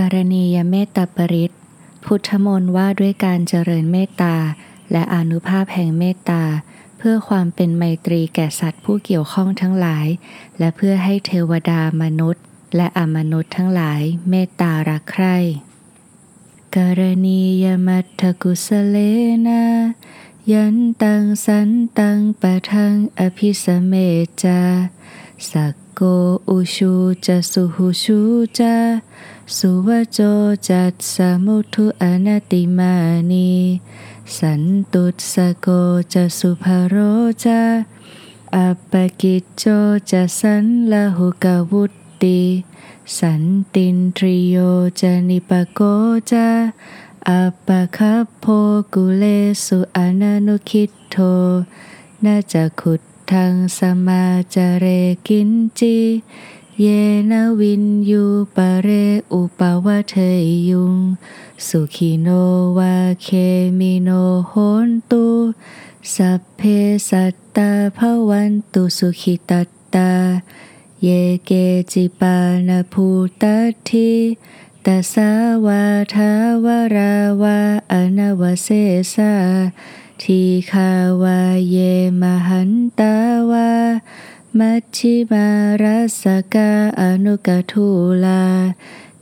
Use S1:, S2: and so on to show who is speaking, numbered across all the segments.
S1: กรณียเมตตปริตรพุทธมนต์ว่าด้วยการเจริญเมตตา และอนุภาพแห่งเมตตา เพื่อความเป็นไมตรีแก่สัตว์ผู้เกี่ยวข้องทั้งหลาย และเพื่อให้เทวดามนุษย์ และอมนุษย์ทั้งหลาย เมตตารักใคร่กรณียมัตถกุสเลนะยันตังสันตังปะทังอภิสเมจจะ สักโกอุชูจะสุหุชูจะสุวโจจัตสมุทุอนัติมานีสันตุสโกจะสุภโรจะอัปปกิจโจจะสันละหุกวุตติสันตินทริโยจะนิปโกจะอัปปคัพโพกุเลสุอนันุคิตโทนาจะขุด ทางสมาจเรกินจีเยนวินยูปะเรอุปวะเทยุง สุขิโนวาเคมิโนโหนตุสัพเพสัตตาภวันตุสุขิตัตตา เยเกจิปานภูตัทีตสาวาทาวราวาอนวเสสาทีคาวาเยมหันตา มัชชิมารัสกาอนุกทูลา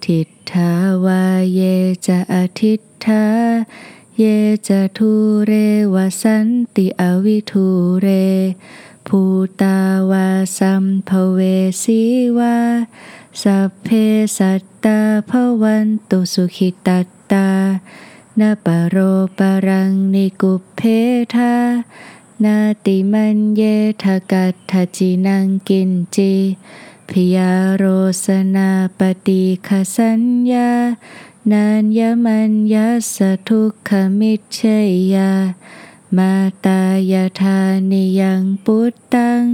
S1: ทิฏฐาวาเยจะอทิฏฐาเยจะทูเรวสันติอวิทูเร ภูตาวาสัมภเวสีวาสัพเพสัตตาภวันตุสุขิตตตานาปโรปรังนิกุเพทา นาติมันเยทกัตถจินังกินจีพิยาโรสนาปฏิคสัญญานานยมันยัสทุกขมิเชยา มาตายาธานิยังปุตตัง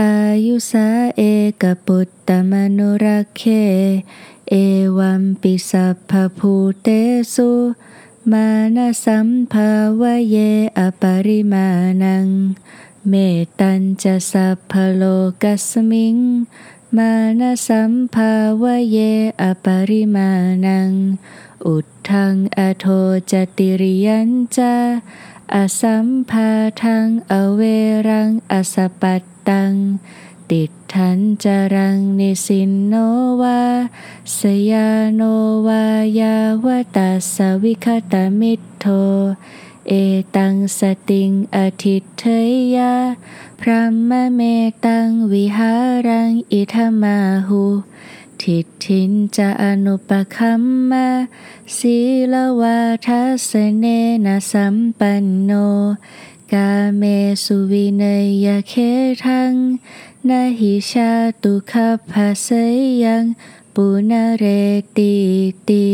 S1: อายุสาเอกปุตตมนุรักเค เอวัมปิสัพพภูเตสุ มานาสัมภาวะเยอปริมาณัง เมตัญจะสัพพโลกัสมิง มานาสัมภาวะเยอปริมาณัง อุทธังอโทจติริยัญจาอสัมภาทังอเวรังอสปัต ตัง ติดทันจรังนิสินโนวาสยาโนวายาวตาสวิคตามิโทเอตังสติงอทิเทยาพระมเมตังวิหารังอิทมาหุทิทินจะอนุปคัมมาศีลวาทัสเนนะสัมปันโน กาเมสุวินยเคทังนาหิชาตุคาภาเสยังปุนาเรติติ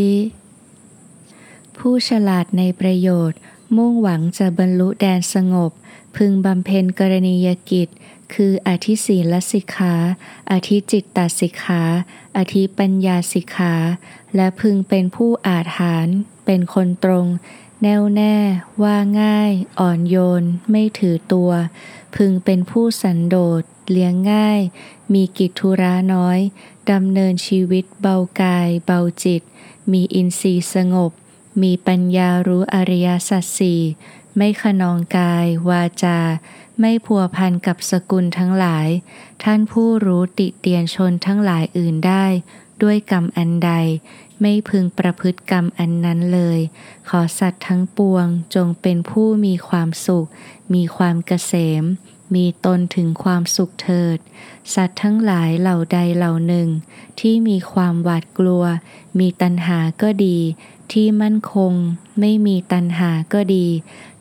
S1: ผู้ฉลาดในประโยชน์ มุ่งหวังจะบรรลุแดนสงบ พึงบำเพ็ญกรณียกิจ คืออธิศีลสิกขาอธิจิตตสิกขาอธิปัญญาสิกขา และพึงเป็นผู้อาจหารเป็นคนตรง แน่วแน่ว่าง่าย อ่อนโยน ไม่ถือตัว พึงเป็นผู้สันโดษ เลี้ยงง่าย มีกิจธุระน้อย ดำเนินชีวิตเบากาย เบาจิต มีอินทรีย์สงบ มีปัญญารู้อริยสัจสี่ไม่ขนองกายวาจา ไม่พัวพันกับสกุลทั้งหลาย ท่านผู้รู้ติเตียนชนทั้งหลายอื่นได้ ด้วยกรรมอันใด ไม่พึงประพฤติกรรมอันนั้นเลย ขอสัตว์ทั้งปวงจงเป็นผู้มีความสุข มีความเกษม มีตนถึงความสุขเถิด สัตว์ทั้งหลายเหล่าใดเหล่าหนึ่ง ที่มีความหวาดกลัว มีตัณหาก็ดี ที่มั่นคง ไม่มีตัณหาก็ดี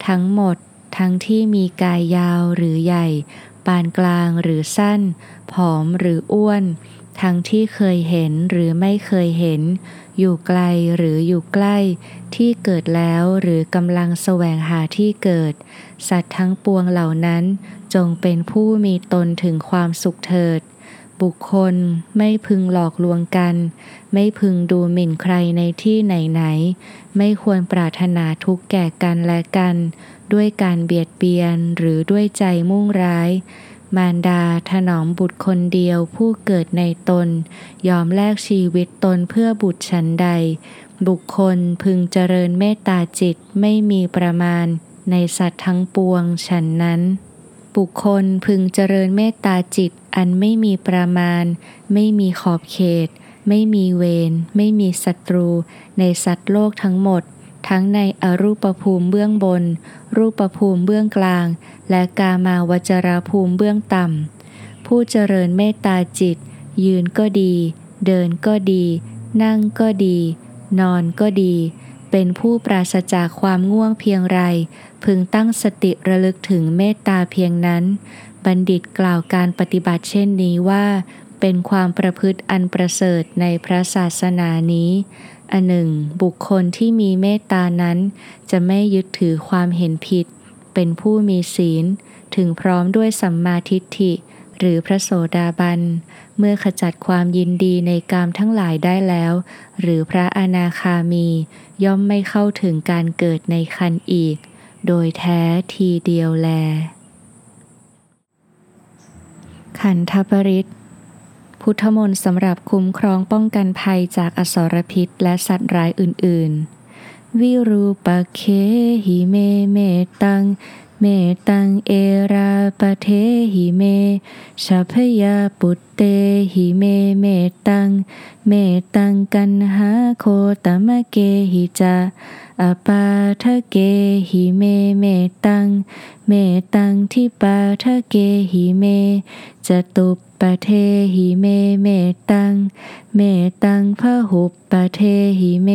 S1: ทั้งหมด ทั้งที่มีกายยาวหรือใหญ่ ปานกลางหรือสั้น ผอมหรืออ้วน ทั้งที่เคยเห็นหรือไม่เคยเห็น อยู่ไกลหรืออยู่ใกล้ ที่เกิดแล้วหรือกำลังแสวงหาที่เกิด สัตว์ทั้งปวงเหล่านั้น จงเป็นผู้มีตนถึงความสุขเถิด บุคคล ไม่พึงหลอกลวงกัน ไม่พึงดูหมิ่นใครในที่ไหนๆไม่ควรปรารถนาทุกแก่กันและกัน ด้วยการเบียดเบียนหรือด้วยใจมุ่งร้าย มารดาถนอมบุตรคนเดียวผู้เกิดในตน ยอมแลกชีวิตตนเพื่อบุตรฉันใด บุคคลพึงเจริญเมตตาจิตไม่มีประมาณ ในสัตว์ทั้งปวงฉันนั้น บุคคลพึงเจริญเมตตาจิตอันไม่มีประมาณ ไม่มีขอบเขต ไม่มีเวรไม่มีศัตรู ในสัตว์โลกทั้งหมด ทั้งในอรูปภูมิเบื้องบน รูปภูมิเบื้องกลาง และกามาวจราภูมิเบื้องต่ำ ผู้เจริญเมตตาจิต ยืนก็ดี เดินก็ดี นั่งก็ดี นอนก็ดี เป็นผู้ปราศจากความง่วงเพียงไร พึงตั้งสติระลึกถึงเมตตาเพียงนั้น บัณฑิตกล่าวการปฏิบัติเช่นนี้ว่า เป็นความประพฤติอันประเสริฐในพระศาสนานี้อันหนึ่ง บุคคลที่มีเมตตานั้น จะไม่ยึดถือความเห็นผิด เป็นผู้มีศีล ถึงพร้อมด้วยสัมมาทิฏฐิ หรือพระโสดาบัน เมื่อขจัดความยินดีในกามทั้งหลายได้แล้ว หรือพระอนาคามี ย่อมไม่เข้าถึงการเกิดในคันอีก โดยแท้ทีเดียวแล ขันธปริตรพุทธมนต์สำหรับคุ้มครองป้องกันภัยจากอสรพิษและสัตว์ร้ายอื่น ๆ วิรูปักเขหิเมเมตตัง เมตตังเอราปะเถหิเมฉัพยาปุตเตหิเมเมตตัง เมตตังกัณหาโคตะมะเกหิจะอปาทะเกหิเมเมตตัง เมตตังทิปาทะเกหิเมจตุปปะเทหิเมเมตตัง เมตตังพหุปปะเทหิเม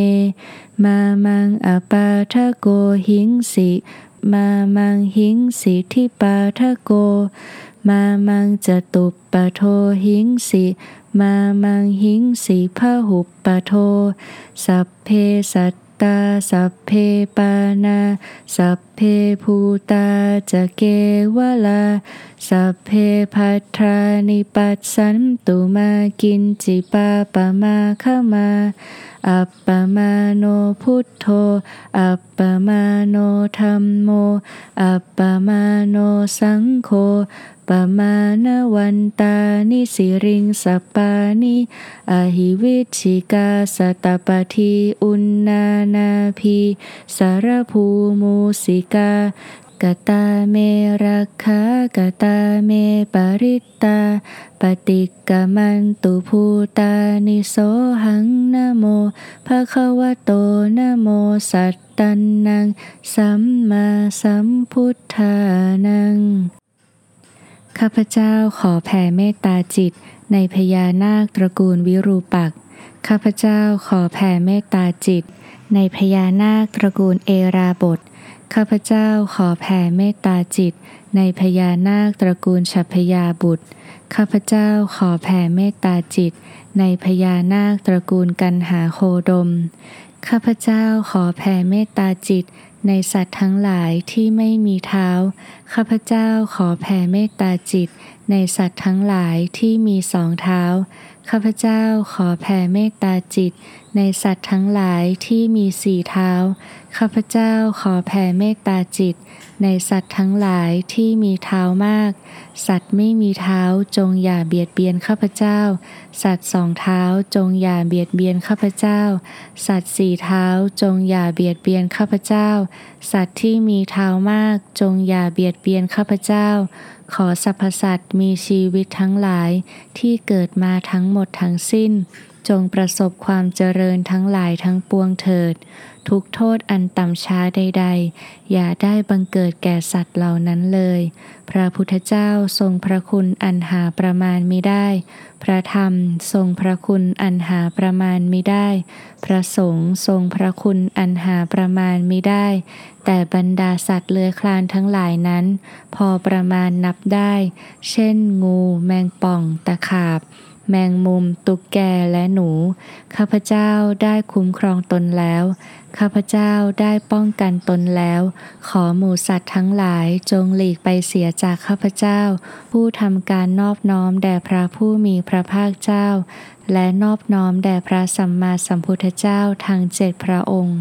S1: มามังอปาทะโกหิงสิ มามังหิงสิทิปาทะโก มามังจตุปปะโทหิงสิมามังหิงสีพหุปะโท สัพเพสัต ตาสัพเพปานาสัพเพภูตาจะเกวลาสัพเพพัทรานิปัสสันตุมากินจิปาปะมาขมาอัปปมาโนพุทโธ อัปปมาโนธรรมโม อัปปมาโนสังโฆ ปมาณวันตานิสิริงสปานิอหิวิชิกาสตปทีอุณนานาพีสารภูมูสิกากตาเมรักขากตาเมปริตตา ปฏิกมันตุภูตานิโสหังนะโมภะคะวะโตนะโมสัตตันนังสัมมาสัมพุทธานัง ข้าพเจ้าขอแผ่เมตตาจิตในพญานาคตระกูลวิรูปัก ข้าพเจ้าขอแผ่เมตตาจิต ในพญานาคตระกูลเอราบท ข้าพเจ้าขอแผ่เมตตาจิต ในพญานาคตระกูลฉัพยาบุตร ข้าพเจ้าขอแผ่เมตตาจิต ในพญานาคตระกูลกันหาโคดม ข้าพเจ้าขอแผ่เมตตาจิต ในสัตว์ทั้งหลายที่ไม่มีเท้า ข้าพเจ้าขอแผ่เมตตาจิต ในสัตว์ทั้งหลายที่มีสองเท้า ข้าพเจ้าขอแผ่เมตตาจิต ในสัตว์ทั้งหลายที่มีสี่เท้า ข้าพเจ้าขอแผ่เมตตาจิต ในสัตว์ทั้งหลายที่มีเท้ามาก สัตว์ไม่มีเท้าจงอย่าเบียดเบียนข้าพเจ้า สัตว์สองเท้าจงอย่าเบียดเบียนข้าพเจ้า สัตว์สี่เท้าจงอย่าเบียดเบียนข้าพเจ้า สัตว์ที่มีเท้ามากจงอย่าเบียดเบียนข้าพเจ้าขอสรรพสัตว์มีชีวิตทั้งหลายที่เกิดมาทั้งหมดทั้งสิ้น จงประสบความเจริญทั้งหลายทั้งปวงเถิด ทุกโทษอันต่ำช้าใด ๆ อย่าได้บังเกิดแก่สัตว์เหล่านั้นเลย พระพุทธเจ้าทรงพระคุณอันหาประมาณมิได้ พระธรรมทรงพระคุณอันหาประมาณมิได้ พระสงฆ์ทรงพระคุณอันหาประมาณมิได้ แต่บรรดาสัตว์เลื้อยคลานทั้งหลายนั้น พอประมาณนับได้ เช่น งู แมงป่อง ตะขาบ แมงมุม ตุกแกและหนู ข้าพเจ้าได้คุ้มครองตนแล้ว ข้าพเจ้าได้ป้องกันตนแล้ว ขอหมูสัตว์ทั้งหลายจงหลีกไปเสียจากข้าพเจ้า ผู้ทำการนอบน้อมแด่พระผู้มีพระภาคเจ้า และนอบน้อมแด่พระสัมมาสัมพุทธเจ้าทางเจ็ดพระองค์